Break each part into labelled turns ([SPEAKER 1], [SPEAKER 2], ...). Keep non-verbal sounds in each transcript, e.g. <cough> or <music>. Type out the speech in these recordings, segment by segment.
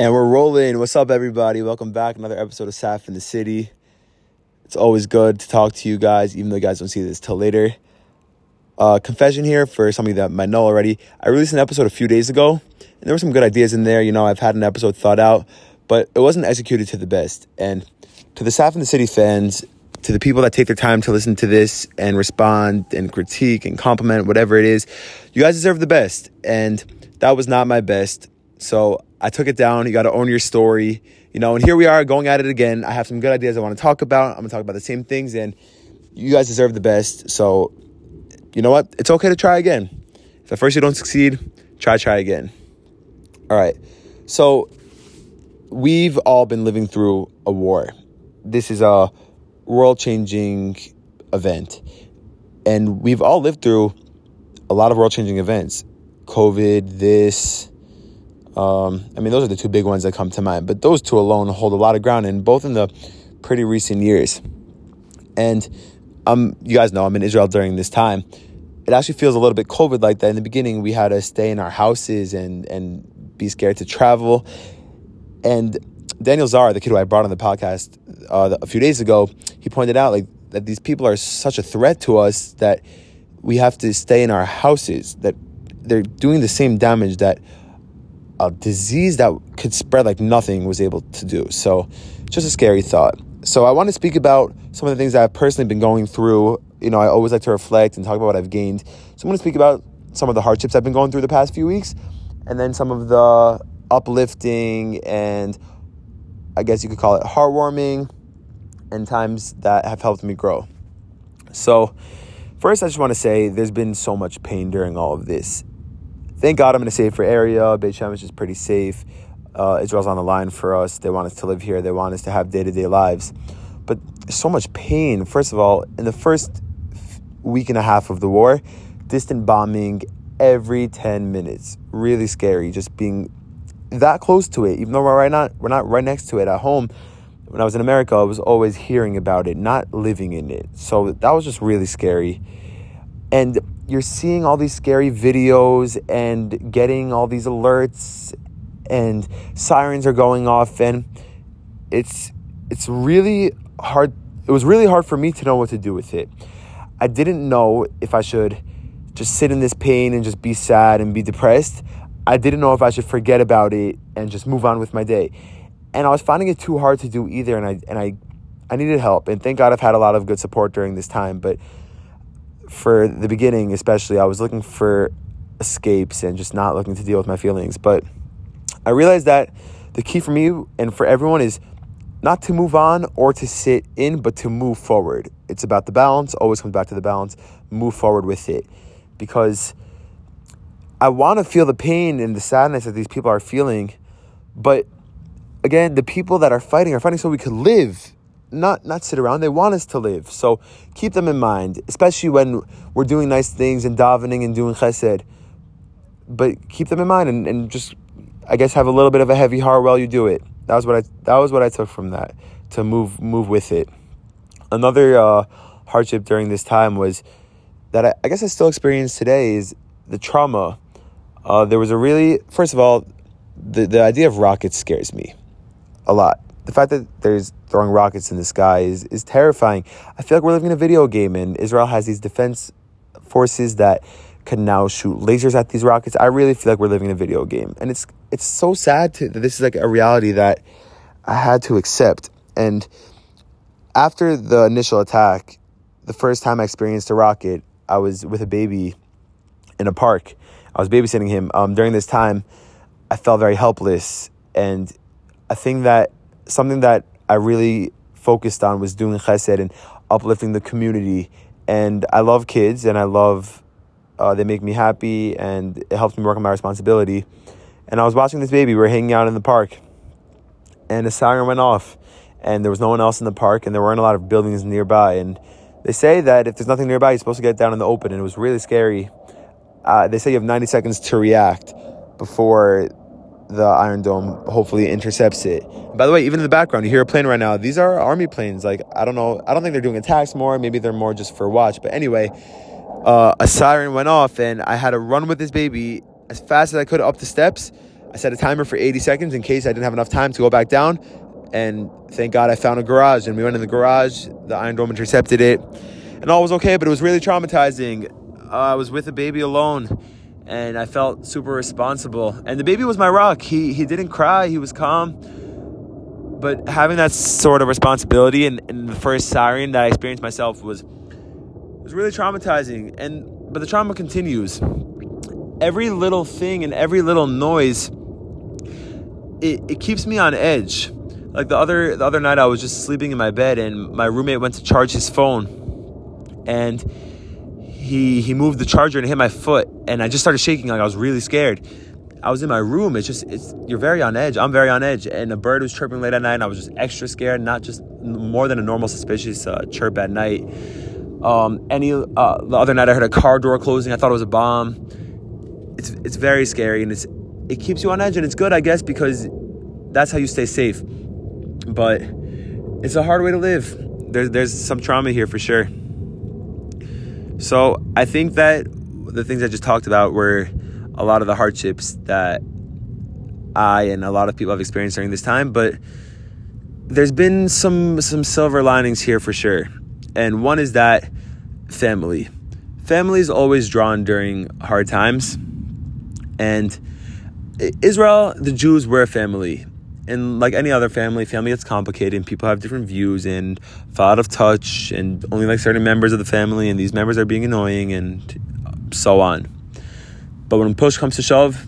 [SPEAKER 1] And we're rolling. What's up, everybody? Welcome back. Another episode of SAF in the City. It's always good to talk to you guys, even though you guys don't see this till later. Uh, confession here for some of you that might know already. I released an episode a few days ago, and there were some good ideas in there. You know, I've had an episode thought out, but it wasn't executed to the best. And to the SAF in the City fans, to the people that take their time to listen to this and respond and critique and compliment, whatever it is, you guys deserve the best. And that was not my best. So I took it down. You got to own your story, you know. And here we are going at it again. I have some good ideas I want to talk about. I'm gonna talk about the same things, and you guys deserve the best. So, you know what? It's okay to try again. If at first you don't succeed, try try again. All right. So we've all been living through a war. This is a world changing event, and we've all lived through a lot of world changing events. COVID, this, um, I mean, those are the two big ones that come to mind, but those two alone hold a lot of ground, and both in the pretty recent years. And um, you guys know I'm in Israel during this time. It actually feels a little bit COVID like that. In the beginning, we had to stay in our houses and and be scared to travel. And Daniel Zara, the kid who I brought on the podcast uh, a few days ago, he pointed out like that these people are such a threat to us that we have to stay in our houses. That they're doing the same damage that a disease that could spread like nothing was able to do. So, just a scary thought. So, I want to speak about some of the things that I've personally been going through. You know, I always like to reflect and talk about what I've gained. So, I'm going to speak about some of the hardships I've been going through the past few weeks, and then some of the uplifting and I guess you could call it heartwarming and times that have helped me grow. So, first, I just want to say there's been so much pain during all of this thank God I'm in a safer area. Beit Shemesh is pretty safe. Uh, Israel's on the line for us. They want us to live here. They want us to have day to day lives. But so much pain. First of all, in the first week and a half of the war, distant bombing every 10 minutes. Really scary. Just being that close to it, even though we're right not we're not right next to it at home. When I was in America, I was always hearing about it, not living in it. So that was just really scary. And you're seeing all these scary videos and getting all these alerts and sirens are going off and it's it's really hard it was really hard for me to know what to do with it. I didn't know if I should just sit in this pain and just be sad and be depressed. I didn't know if I should forget about it and just move on with my day. And I was finding it too hard to do either and I and I I needed help. And thank God I've had a lot of good support during this time, but for the beginning, especially, I was looking for escapes and just not looking to deal with my feelings. But I realized that the key for me and for everyone is not to move on or to sit in, but to move forward. It's about the balance, always comes back to the balance. Move forward with it. Because I want to feel the pain and the sadness that these people are feeling. But again, the people that are fighting are fighting so we could live not not sit around. They want us to live. So keep them in mind, especially when we're doing nice things and davening and doing chesed. But keep them in mind and, and just I guess have a little bit of a heavy heart while you do it. That was what I that was what I took from that to move move with it. Another uh, hardship during this time was that I, I guess I still experience today is the trauma. Uh, there was a really first of all, the the idea of rockets scares me a lot the fact that there's throwing rockets in the sky is, is terrifying. I feel like we're living in a video game, and Israel has these defense forces that can now shoot lasers at these rockets. I really feel like we're living in a video game, and it's it's so sad to, that this is like a reality that I had to accept. And after the initial attack, the first time I experienced a rocket, I was with a baby in a park. I was babysitting him. Um, during this time, I felt very helpless, and a thing that something that I really focused on was doing chesed and uplifting the community. And I love kids and I love, uh, they make me happy and it helps me work on my responsibility. And I was watching this baby, we were hanging out in the park, and a siren went off, and there was no one else in the park, and there weren't a lot of buildings nearby. And they say that if there's nothing nearby, you're supposed to get down in the open, and it was really scary. Uh, they say you have 90 seconds to react before the Iron Dome hopefully intercepts it. By the way, even in the background, you hear a plane right now. These are army planes. Like I don't know, I don't think they're doing attacks more. Maybe they're more just for watch. But anyway, uh, a siren went off, and I had to run with this baby as fast as I could up the steps. I set a timer for 80 seconds in case I didn't have enough time to go back down. And thank God I found a garage. And we went in the garage, the Iron Dome intercepted it, and all was okay, but it was really traumatizing. Uh, I was with a baby alone and I felt super responsible. And the baby was my rock. He he didn't cry. He was calm. But having that sort of responsibility and, and the first siren that I experienced myself was was really traumatizing. And but the trauma continues. Every little thing and every little noise it, it keeps me on edge. Like the other the other night I was just sleeping in my bed and my roommate went to charge his phone and he he moved the charger and hit my foot and I just started shaking like I was really scared. I was in my room. It's just it's you're very on edge. I'm very on edge, and a bird was chirping late at night, and I was just extra scared. Not just more than a normal suspicious uh, chirp at night. Um, any uh, the other night I heard a car door closing. I thought it was a bomb. It's it's very scary, and it's it keeps you on edge, and it's good, I guess, because that's how you stay safe. But it's a hard way to live. There's there's some trauma here for sure. So I think that the things I just talked about were a lot of the hardships that I and a lot of people have experienced during this time, but there's been some some silver linings here for sure. And one is that family. Family is always drawn during hard times. And Israel, the Jews were a family. And like any other family, family gets complicated and people have different views and fall out of touch and only like certain members of the family and these members are being annoying and so on. But when push comes to shove,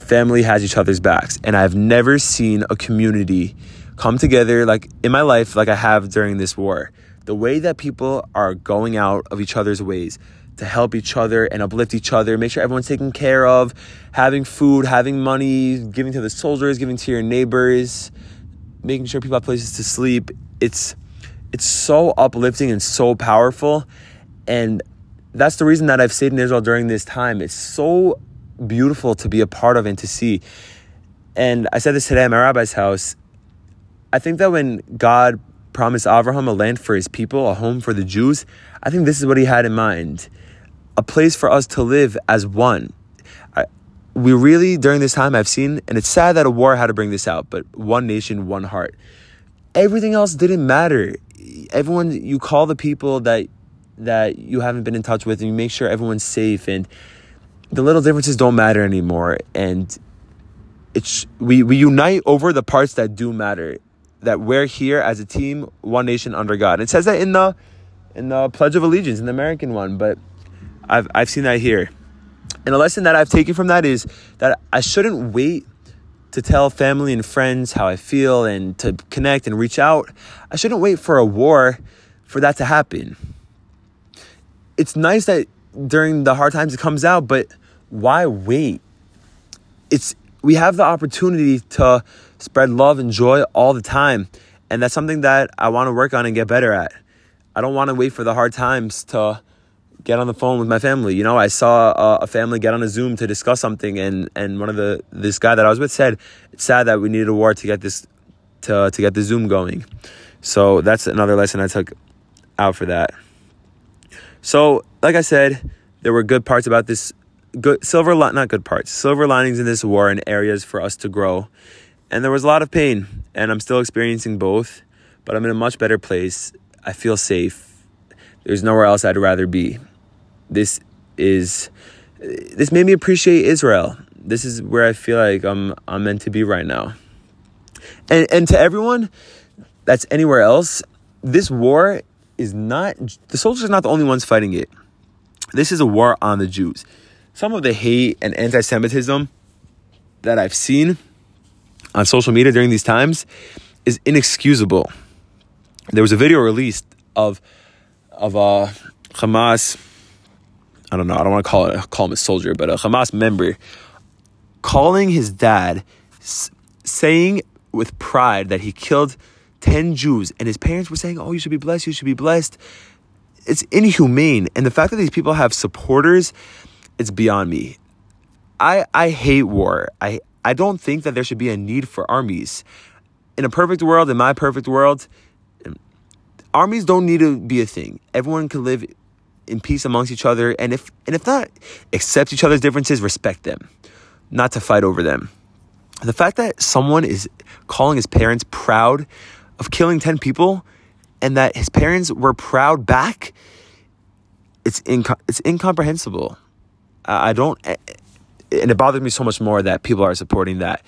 [SPEAKER 1] family has each other's backs. And I've never seen a community come together like in my life like I have during this war. The way that people are going out of each other's ways to help each other and uplift each other, make sure everyone's taken care of, having food, having money, giving to the soldiers, giving to your neighbors, making sure people have places to sleep. It's it's so uplifting and so powerful. And that's the reason that I've stayed in Israel during this time. It's so beautiful to be a part of and to see. And I said this today at my rabbi's house. I think that when God promised Abraham a land for his people, a home for the Jews, I think this is what he had in mind a place for us to live as one. I, we really, during this time, I've seen, and it's sad that a war had to bring this out, but one nation, one heart. Everything else didn't matter. Everyone, you call the people that that you haven't been in touch with and you make sure everyone's safe and the little differences don't matter anymore and it's we, we unite over the parts that do matter that we're here as a team one nation under god it says that in the in the pledge of allegiance in the american one but i've i've seen that here and a lesson that i've taken from that is that i shouldn't wait to tell family and friends how i feel and to connect and reach out i shouldn't wait for a war for that to happen it's nice that during the hard times it comes out, but why wait? It's we have the opportunity to spread love and joy all the time. And that's something that I want to work on and get better at. I don't want to wait for the hard times to get on the phone with my family. You know, I saw a, a, family get on a Zoom to discuss something, and and one of the this guy that I was with said it's sad that we needed a war to get this to to get the Zoom going. So that's another lesson I took out for that. So, like I said, there were good parts about this good silver not good parts silver linings in this war and areas for us to grow and there was a lot of pain and i'm still experiencing both but i'm in a much better place i feel safe there's nowhere else i'd rather be this is this made me appreciate israel this is where i feel like i'm i'm meant to be right now and and to everyone that's anywhere else this war is not, the soldiers are not the only ones fighting it. This is a war on the Jews. Some of the hate and anti Semitism that I've seen on social media during these times is inexcusable. There was a video released of of uh, Hamas. I don't know. I don't want to call it call him a soldier, but a Hamas member calling his dad, saying with pride that he killed 10 Jews, and his parents were saying, Oh, you should be blessed, you should be blessed. It's inhumane. And the fact that these people have supporters, it's beyond me. I, I hate war. I, I don't think that there should be a need for armies. In a perfect world, in my perfect world, um, armies don't need to be a thing. Everyone can live in peace amongst each other, and if and if not, accept each other's differences, respect them. not to fight over them. The fact that someone is calling his parents proud of killing 10 people and that his parents were proud back, it's, inco- it's incomprehensible. I don't, eh, eh, and it bothers me so much more that people are supporting that.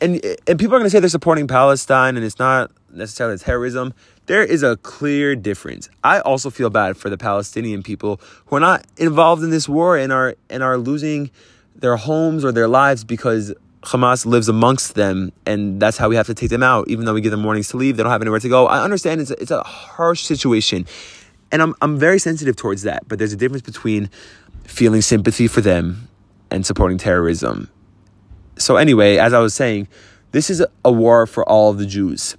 [SPEAKER 1] And, eh, and people are going to say they're supporting Palestine and it's not necessarily terrorism. There is a clear difference. I also feel bad for the Palestinian people who are not involved in this war and are and are losing their homes or their lives because Hamas lives amongst them, and that's how we have to take them out. Even though we give them warnings to leave, they don't have anywhere to go. I understand it's a, it's a harsh situation, and I'm I'm very sensitive towards that. But there's a difference between feeling sympathy for them and supporting terrorism. So anyway, as I was saying, this is a war for all of the Jews.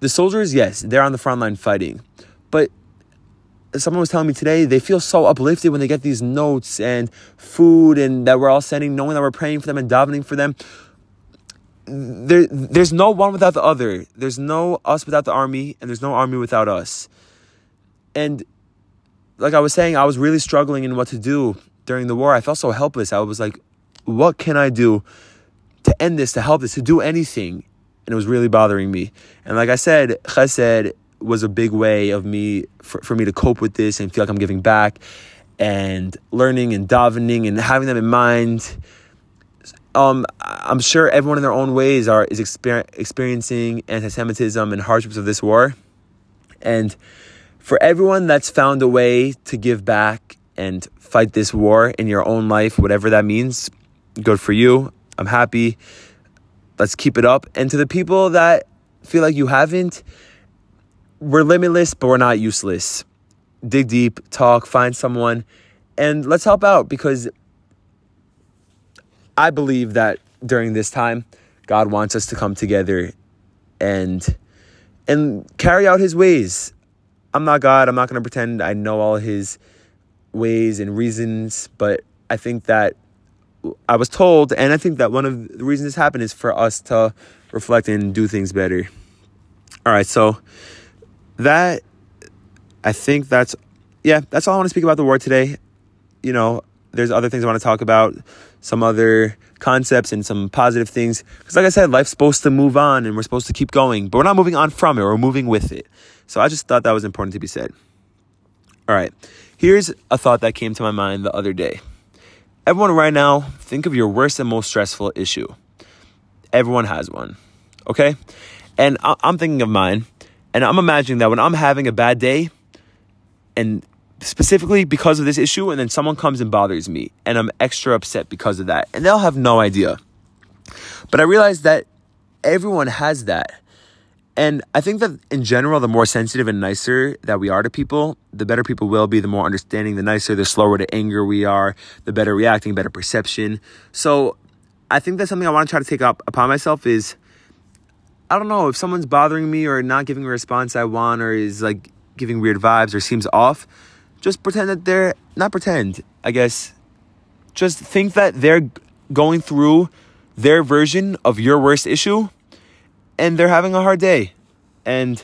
[SPEAKER 1] The soldiers, yes, they're on the front line fighting, but someone was telling me today they feel so uplifted when they get these notes and food and that we're all sending, knowing that we're praying for them and davening for them. There, there's no one without the other. There's no us without the army, and there's no army without us. And like I was saying, I was really struggling in what to do during the war. I felt so helpless. I was like, what can I do to end this, to help this, to do anything? And it was really bothering me. And like I said, chesed was a big way of me for, for me to cope with this and feel like I'm giving back and learning and davening and having them in mind. Um, I'm sure everyone in their own ways are is exper- experiencing anti-Semitism and hardships of this war, and for everyone that's found a way to give back and fight this war in your own life, whatever that means, good for you. I'm happy. Let's keep it up. And to the people that feel like you haven't, we're limitless, but we're not useless. Dig deep, talk, find someone, and let's help out because I believe that during this time, God wants us to come together and and carry out his ways. I'm not God. I'm not going to pretend I know all his ways and reasons, but I think that I was told, and I think that one of the reasons this happened is for us to reflect and do things better. All right, so that I think that's yeah, that's all I want to speak about the war today. You know, there's other things I want to talk about, some other concepts and some positive things. Because, like I said, life's supposed to move on and we're supposed to keep going, but we're not moving on from it, we're moving with it. So I just thought that was important to be said. All right, here's a thought that came to my mind the other day. Everyone, right now, think of your worst and most stressful issue. Everyone has one, okay? And I'm thinking of mine, and I'm imagining that when I'm having a bad day, and specifically because of this issue, and then someone comes and bothers me, and I'm extra upset because of that, and they'll have no idea. But I realize that everyone has that. And I think that in general, the more sensitive and nicer that we are to people, the better people will be, the more understanding, the nicer, the slower to anger we are, the better reacting, better perception. So I think that's something I want to try to take up upon myself is I don't know if someone's bothering me or not giving a response I want or is like giving weird vibes or seems off, just pretend that they're not pretend, I guess. Just think that they're going through their version of your worst issue and they're having a hard day. And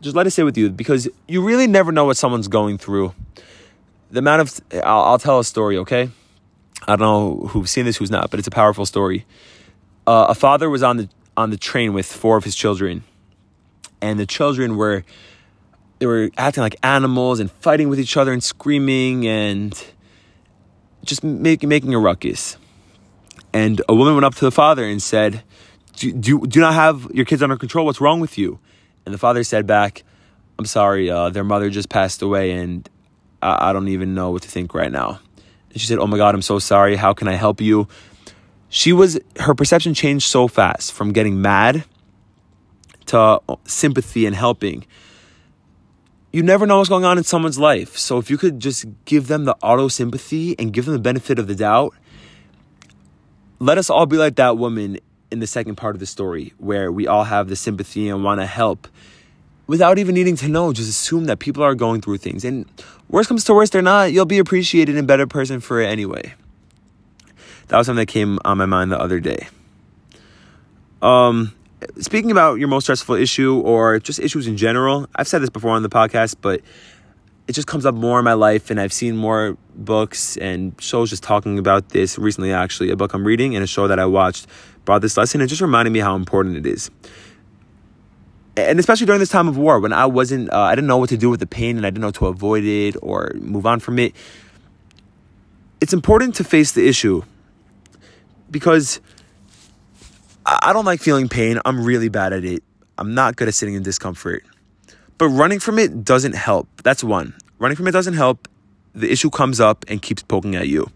[SPEAKER 1] just let it sit with you because you really never know what someone's going through. The amount of, I'll, I'll tell a story, okay? I don't know who's seen this, who's not, but it's a powerful story. Uh, a father was on the on the train with four of his children, and the children were they were acting like animals and fighting with each other and screaming and just making making a ruckus. And a woman went up to the father and said, do, do, do not have your kids under control. What's wrong with you? And the father said back, I'm sorry, uh, their mother just passed away and I, I don't even know what to think right now. And she said, Oh my God, I'm so sorry. How can I help you? she was her perception changed so fast from getting mad to sympathy and helping you never know what's going on in someone's life so if you could just give them the auto sympathy and give them the benefit of the doubt let us all be like that woman in the second part of the story where we all have the sympathy and want to help without even needing to know just assume that people are going through things. And worst comes to worst they're not. You'll be appreciated and better person for it anyway. That was something that came on my mind the other day. Um, speaking about your most stressful issue or just issues in general, I've said this before on the podcast, but it just comes up more in my life and I've seen more books and shows just talking about this recently actually a book I'm reading and a show that I watched brought this lesson and just reminded me how important it is and especially during this time of war when I wasn't uh, I didn't know what to do with the pain and I didn't know to avoid it or move on from it it's important to face the issue because I don't like feeling pain I'm really bad at it I'm not good at sitting in discomfort but running from it doesn't help. That's one. Running from it doesn't help. The issue comes up and keeps poking at you.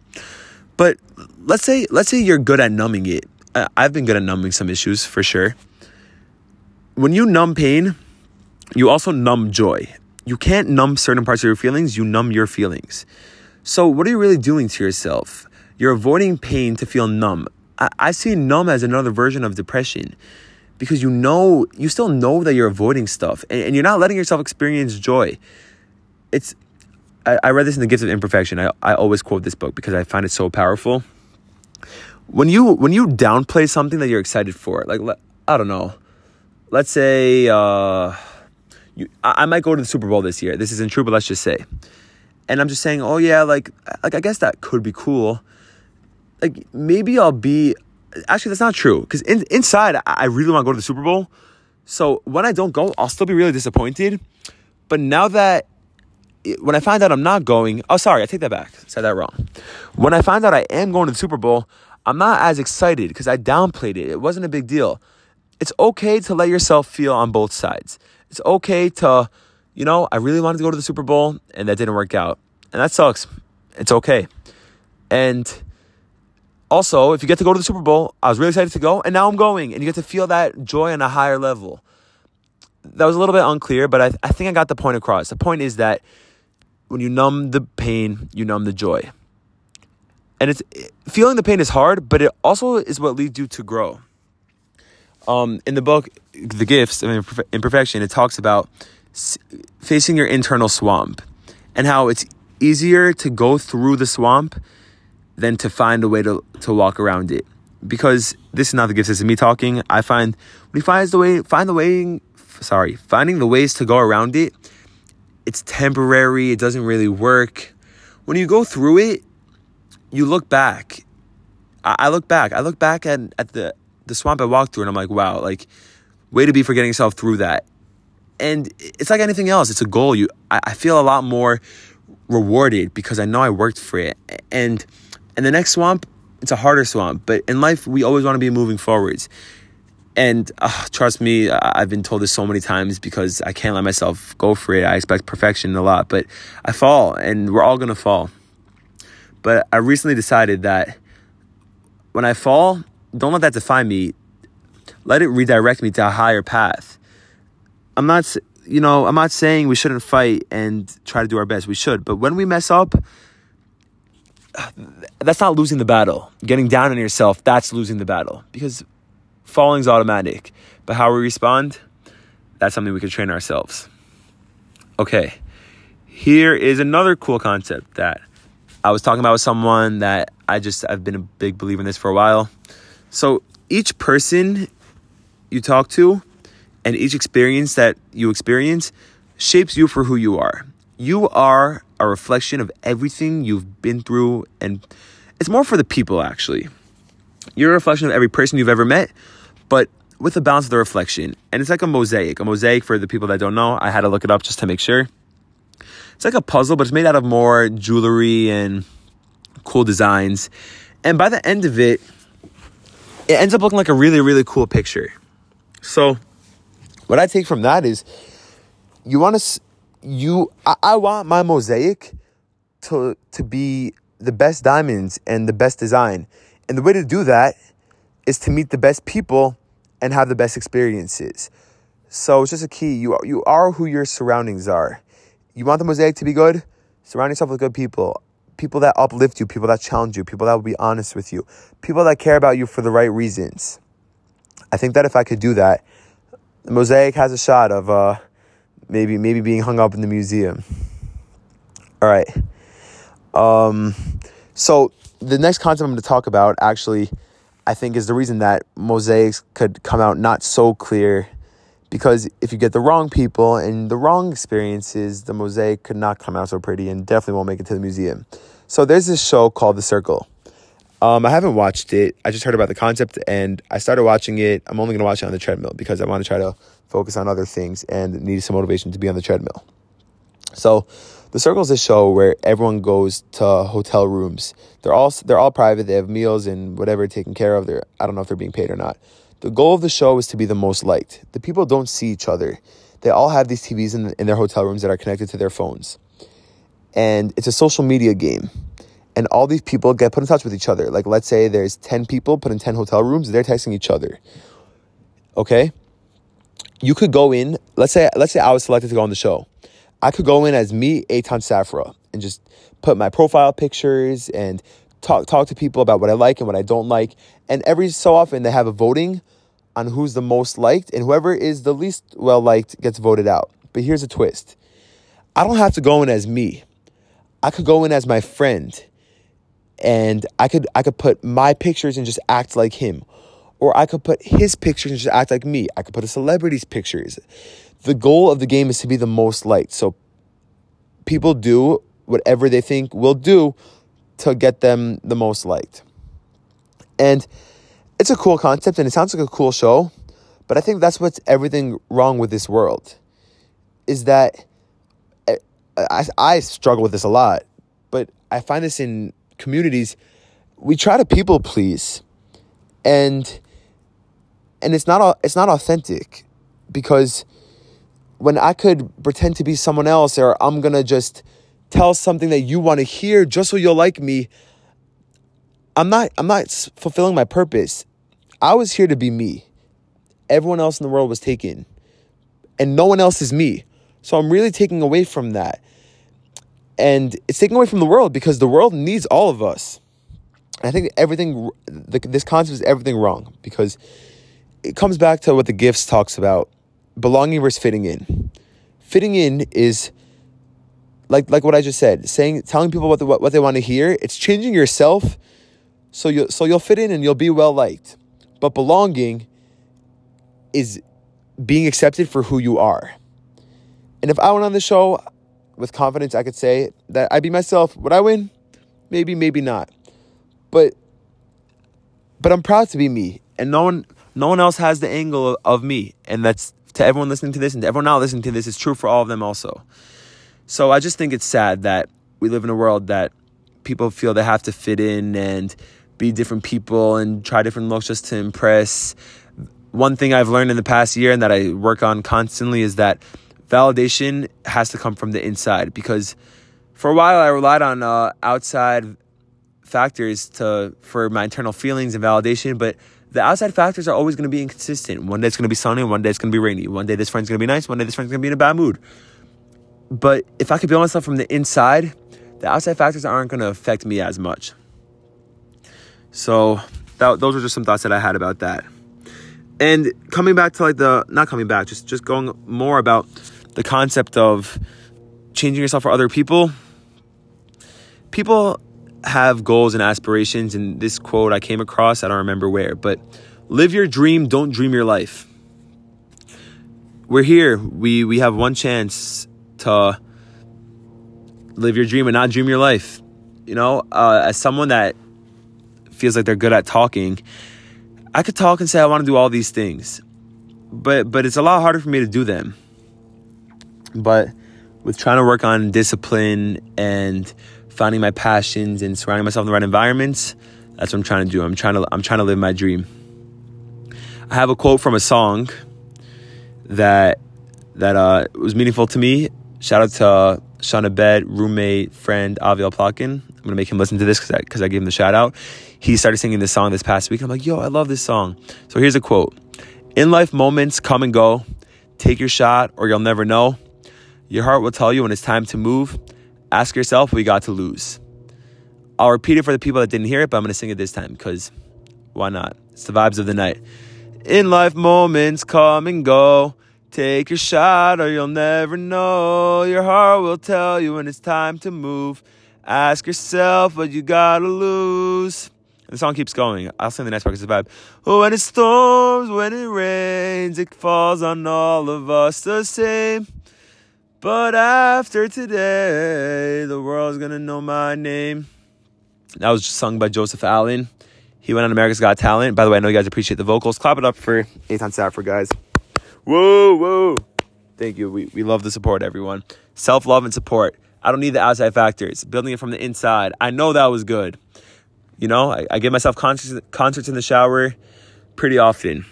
[SPEAKER 1] But let's say let's say you're good at numbing it. Uh, I've been good at numbing some issues for sure. When you numb pain, you also numb joy. You can't numb certain parts of your feelings, you numb your feelings. So, what are you really doing to yourself? You're avoiding pain to feel numb. I, I see numb as another version of depression because you know you still know that you're avoiding stuff and, and you're not letting yourself experience joy it's I, I read this in the gifts of imperfection I, I always quote this book because i find it so powerful when you when you downplay something that you're excited for like i don't know let's say uh you, I, might go to the super bowl this year this isn't true but let's just say and i'm just saying oh yeah like like i guess that could be cool like maybe i'll be actually that's not true because in, inside I really want to go to the Super Bowl. So when I don't go, I'll still be really disappointed. But now that when I find out I'm not going, oh sorry, I take that back. I said that wrong. When I find out I am going to the Super Bowl, I'm not as excited because I downplayed it. It wasn't a big deal. It's okay to let yourself feel on both sides. It's okay to, you know, I really wanted to go to the Super Bowl and that didn't work out. And that sucks. It's okay. And also, if you get to go to the Super Bowl, I was really excited to go, and now I'm going, and you get to feel that joy on a higher level. That was a little bit unclear, but I, I think I got the point across. The point is that when you numb the pain, you numb the joy. And it's feeling the pain is hard, but it also is what leads you to grow. Um, in the book, The Gifts of Imperfection, it talks about facing your internal swamp and how it's easier to go through the swamp than to find a way to, to walk around it. Because this is not the gift, this is me talking. I find when he finds the way, find the way, sorry, finding the ways to go around it, it's temporary, it doesn't really work. When you go through it, you look back. I, I look back. I look back at, at the, the swamp I walked through and I'm like, wow, like, way to be for getting yourself through that. And it's like anything else, it's a goal. You I, I feel a lot more rewarded because I know I worked for it. And and the next swamp, it's a harder swamp. But in life, we always want to be moving forwards. And uh, trust me, I've been told this so many times because I can't let myself go for it. I expect perfection a lot, but I fall, and we're all gonna fall. But I recently decided that when I fall, don't let that define me. Let it redirect me to a higher path. I'm not, you know, I'm not saying we shouldn't fight and try to do our best. We should, but when we mess up, <sighs> that's not losing the battle. Getting down on yourself, that's losing the battle because falling is automatic. But how we respond, that's something we can train ourselves. Okay, here is another cool concept that I was talking about with someone that I just, I've been a big believer in this for a while. So each person you talk to and each experience that you experience shapes you for who you are. You are a reflection of everything you've been through, and it's more for the people actually. You're a reflection of every person you've ever met, but with the balance of the reflection. And it's like a mosaic. A mosaic, for the people that don't know, I had to look it up just to make sure. It's like a puzzle, but it's made out of more jewelry and cool designs. And by the end of it, it ends up looking like a really, really cool picture. So, what I take from that is you want to you I, I want my mosaic to to be the best diamonds and the best design. And the way to do that is to meet the best people and have the best experiences. So it's just a key. You you are who your surroundings are. You want the mosaic to be good? Surround yourself with good people. People that uplift you, people that challenge you, people that will be honest with you, people that care about you for the right reasons. I think that if I could do that, the mosaic has a shot of uh, maybe maybe being hung up in the museum. All right. Um, so the next concept I'm going to talk about actually, I think, is the reason that mosaics could come out not so clear Because if you get the wrong people and the wrong experiences, the mosaic could not come out so pretty and definitely won't make it to the museum. So there's this show called The Circle. Um, I haven't watched it. I just heard about the concept and I started watching it. I'm only going to watch it on the treadmill because I want to try to focus on other things and need some motivation to be on the treadmill. So, The Circle is a show where everyone goes to hotel rooms. They're all they're all private. They have meals and whatever taken care of. They're I don't know if they're being paid or not. The goal of the show is to be the most liked. The people don't see each other. They all have these TVs in, in their hotel rooms that are connected to their phones. And it's a social media game. And all these people get put in touch with each other. Like, let's say there's 10 people put in 10 hotel rooms, they're texting each other. Okay? You could go in, let's say, let's say I was selected to go on the show. I could go in as me, Eitan Safra, and just put my profile pictures and talk talk to people about what I like and what I don't like. And every so often they have a voting on who's the most liked, and whoever is the least well liked gets voted out. But here's a twist. I don't have to go in as me. I could go in as my friend and I could I could put my pictures and just act like him. Or I could put his pictures and just act like me. I could put a celebrity's pictures. The goal of the game is to be the most liked. So people do whatever they think will do to get them the most liked. And it's a cool concept and it sounds like a cool show, but I think that's what's everything wrong with this world is that eh, I, I struggle with this a lot, but I find this in communities. We try to people please, and and it's not it's not authentic because when I could pretend to be someone else or I'm gonna just tell something that you want to hear just so you'll like me i'm not i'm not fulfilling my purpose. I was here to be me. Everyone else in the world was taken and no one else is me. So i'm really taking away from that. And it's taking away from the world because the world needs all of us. I think everything this concept is everything wrong because it comes back to what the gifts talks about. Belonging versus fitting in. Fitting in is like like what I just said, saying telling people what the, what, what they want to hear, it's changing yourself so you so you'll fit in and you'll be well liked. But belonging is being accepted for who you are. And if I went on the show with confidence, I could say that I'd be myself. Would I win? Maybe, maybe not. But but I'm proud to be me. And no one no one else has the angle of, me. And that's to everyone listening to this and to everyone now listening to this, is true for all of them also. So I just think it's sad that we live in a world that people feel they have to fit in and be different people and try different looks just to impress. One thing I've learned in the past year and that I work on constantly is that validation has to come from the inside because for a while I relied on uh, outside factors to for my internal feelings and validation, but the outside factors are always going to be inconsistent. One day it's going to be sunny, one day it's going to be rainy. One day this friend's going to be nice, one day this friend's going to be in a bad mood. But if I could build myself from the inside, the outside factors aren't going to affect me as much. So that, those are just some thoughts that I had about that. And coming back to like the not coming back, just just going more about the concept of changing yourself for other people. People have goals and aspirations, and this quote I came across, I don't remember where, but live your dream, don't dream your life. We're here. We we have one chance to live your dream and not dream your life. You know, uh, as someone that feels like they're good at talking, I could talk and say I want to do all these things, but but it's a lot harder for me to do them. But with trying to work on discipline and finding my passions and surrounding myself in the right environments, that's what I'm trying to do. I'm trying to I'm trying to live my dream. I have a quote from a song that that uh, was meaningful to me Shout out to uh, Sean Abed, roommate, friend, Aviel Plotkin. I'm gonna make him listen to this because I, I gave him the shout out. He started singing this song this past week. I'm like, yo, I love this song. So here's a quote In life, moments come and go. Take your shot or you'll never know. Your heart will tell you when it's time to move. Ask yourself you got to lose. I'll repeat it for the people that didn't hear it, but I'm gonna sing it this time because why not? It's the vibes of the night. In life, moments come and go. Take your shot or you'll never know. Your heart will tell you when it's time to move. Ask yourself what you gotta lose. And the song keeps going. I'll sing the next part because it's vibe. Oh, when it storms, when it rains, it falls on all of us the same. But after today, the world's gonna know my name. That was sung by Joseph Allen. He went on America's Got Talent. By the way, I know you guys appreciate the vocals. Clap it up for Eitan Safra, guys. Whoa, whoa. Thank you. We, we love the support, everyone. Self love and support. I don't need the outside factors. Building it from the inside. I know that was good. You know, I, I give myself concerts, concerts in the shower pretty often.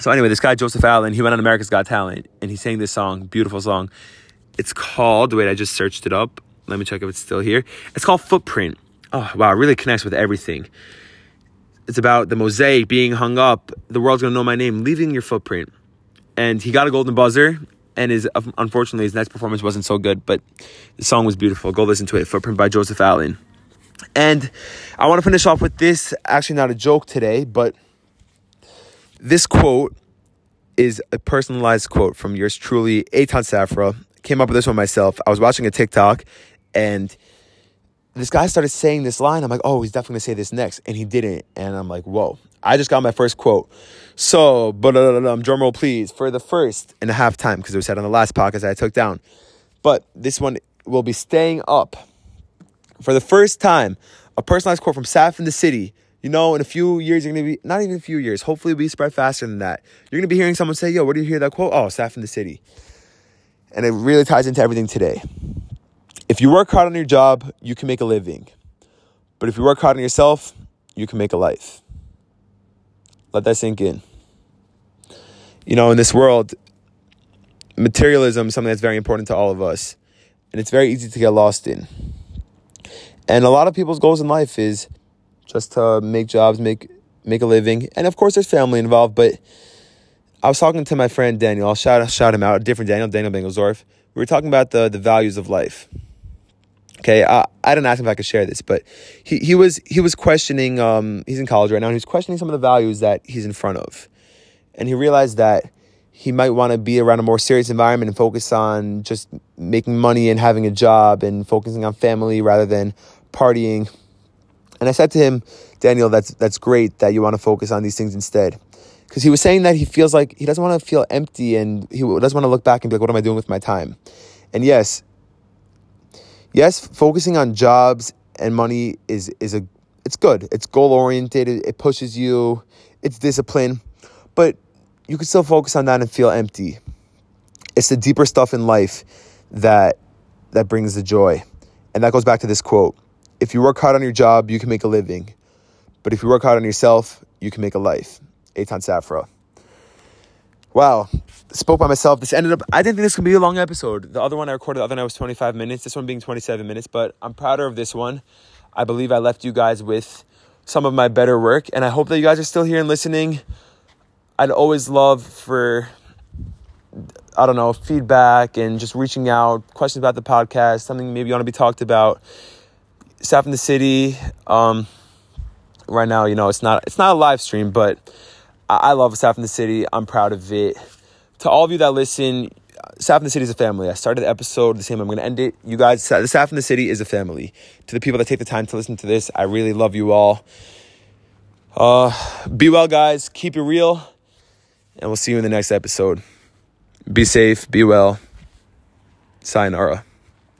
[SPEAKER 1] So anyway, this guy Joseph Allen, he went on America's Got Talent, and he sang this song, beautiful song. It's called. Wait, I just searched it up. Let me check if it's still here. It's called Footprint. Oh wow, it really connects with everything. It's about the mosaic being hung up. The world's gonna know my name, leaving your footprint. And he got a golden buzzer, and his um, unfortunately his next performance wasn't so good, but the song was beautiful. Go listen to it. Footprint by Joseph Allen. And I want to finish off with this. Actually, not a joke today, but this quote is a personalized quote from yours truly, Eitan Safra. Came up with this one myself. I was watching a TikTok, and this guy started saying this line. I'm like, oh, he's definitely gonna say this next, and he didn't. And I'm like, whoa! I just got my first quote. So, but um, drum roll, please, for the first and a half time because it was said on the last podcast I took down. But this one will be staying up for the first time. A personalized quote from Saf in the City. You know, in a few years, you're gonna be not even a few years. Hopefully, be spread faster than that. You're gonna be hearing someone say, "Yo, where do you hear that quote?" Oh, Saf in the City, and it really ties into everything today. If you work hard on your job, you can make a living. But if you work hard on yourself, you can make a life. Let that sink in. You know, in this world, materialism is something that's very important to all of us. And it's very easy to get lost in. And a lot of people's goals in life is just to make jobs, make make a living. And of course there's family involved, but I was talking to my friend Daniel. I'll shout shout him out, a different Daniel, Daniel Bengelsdorf. We were talking about the the values of life. Okay, I, I didn't ask him if I could share this, but he, he was he was questioning. Um, he's in college right now, and he's questioning some of the values that he's in front of, and he realized that he might want to be around a more serious environment and focus on just making money and having a job and focusing on family rather than partying. And I said to him, Daniel, that's that's great that you want to focus on these things instead, because he was saying that he feels like he doesn't want to feel empty and he doesn't want to look back and be like, what am I doing with my time? And yes, yes, focusing on jobs and money is is a it's good. It's goal oriented. It pushes you. It's discipline, but you can still focus on that and feel empty. It's the deeper stuff in life that that brings the joy, and that goes back to this quote: "If you work hard on your job, you can make a living, but if you work hard on yourself, you can make a life." Eitan Safra. Wow, spoke by myself. This ended up, I didn't think this could be a long episode. The other one I recorded, the other night was 25 minutes, this one being 27 minutes, but I'm prouder of this one. I believe I left you guys with some of my better work, and I hope that you guys are still here and listening. I'd always love for, I don't know, feedback and just reaching out, questions about the podcast, something maybe you want to be talked about. Saf in the city, um, right now, you know, it's not, it's not a live stream, but I, I love Saf in the city. I'm proud of it to all of you that listen, Saf in the City is a family. I started the episode the same. I'm going to end it. You guys, the Saf in the City is a family. To the people that take the time to listen to this, I really love you all. Uh, be well, guys. Keep it real. And we'll see you in the next episode. Be safe. Be well. Sayonara.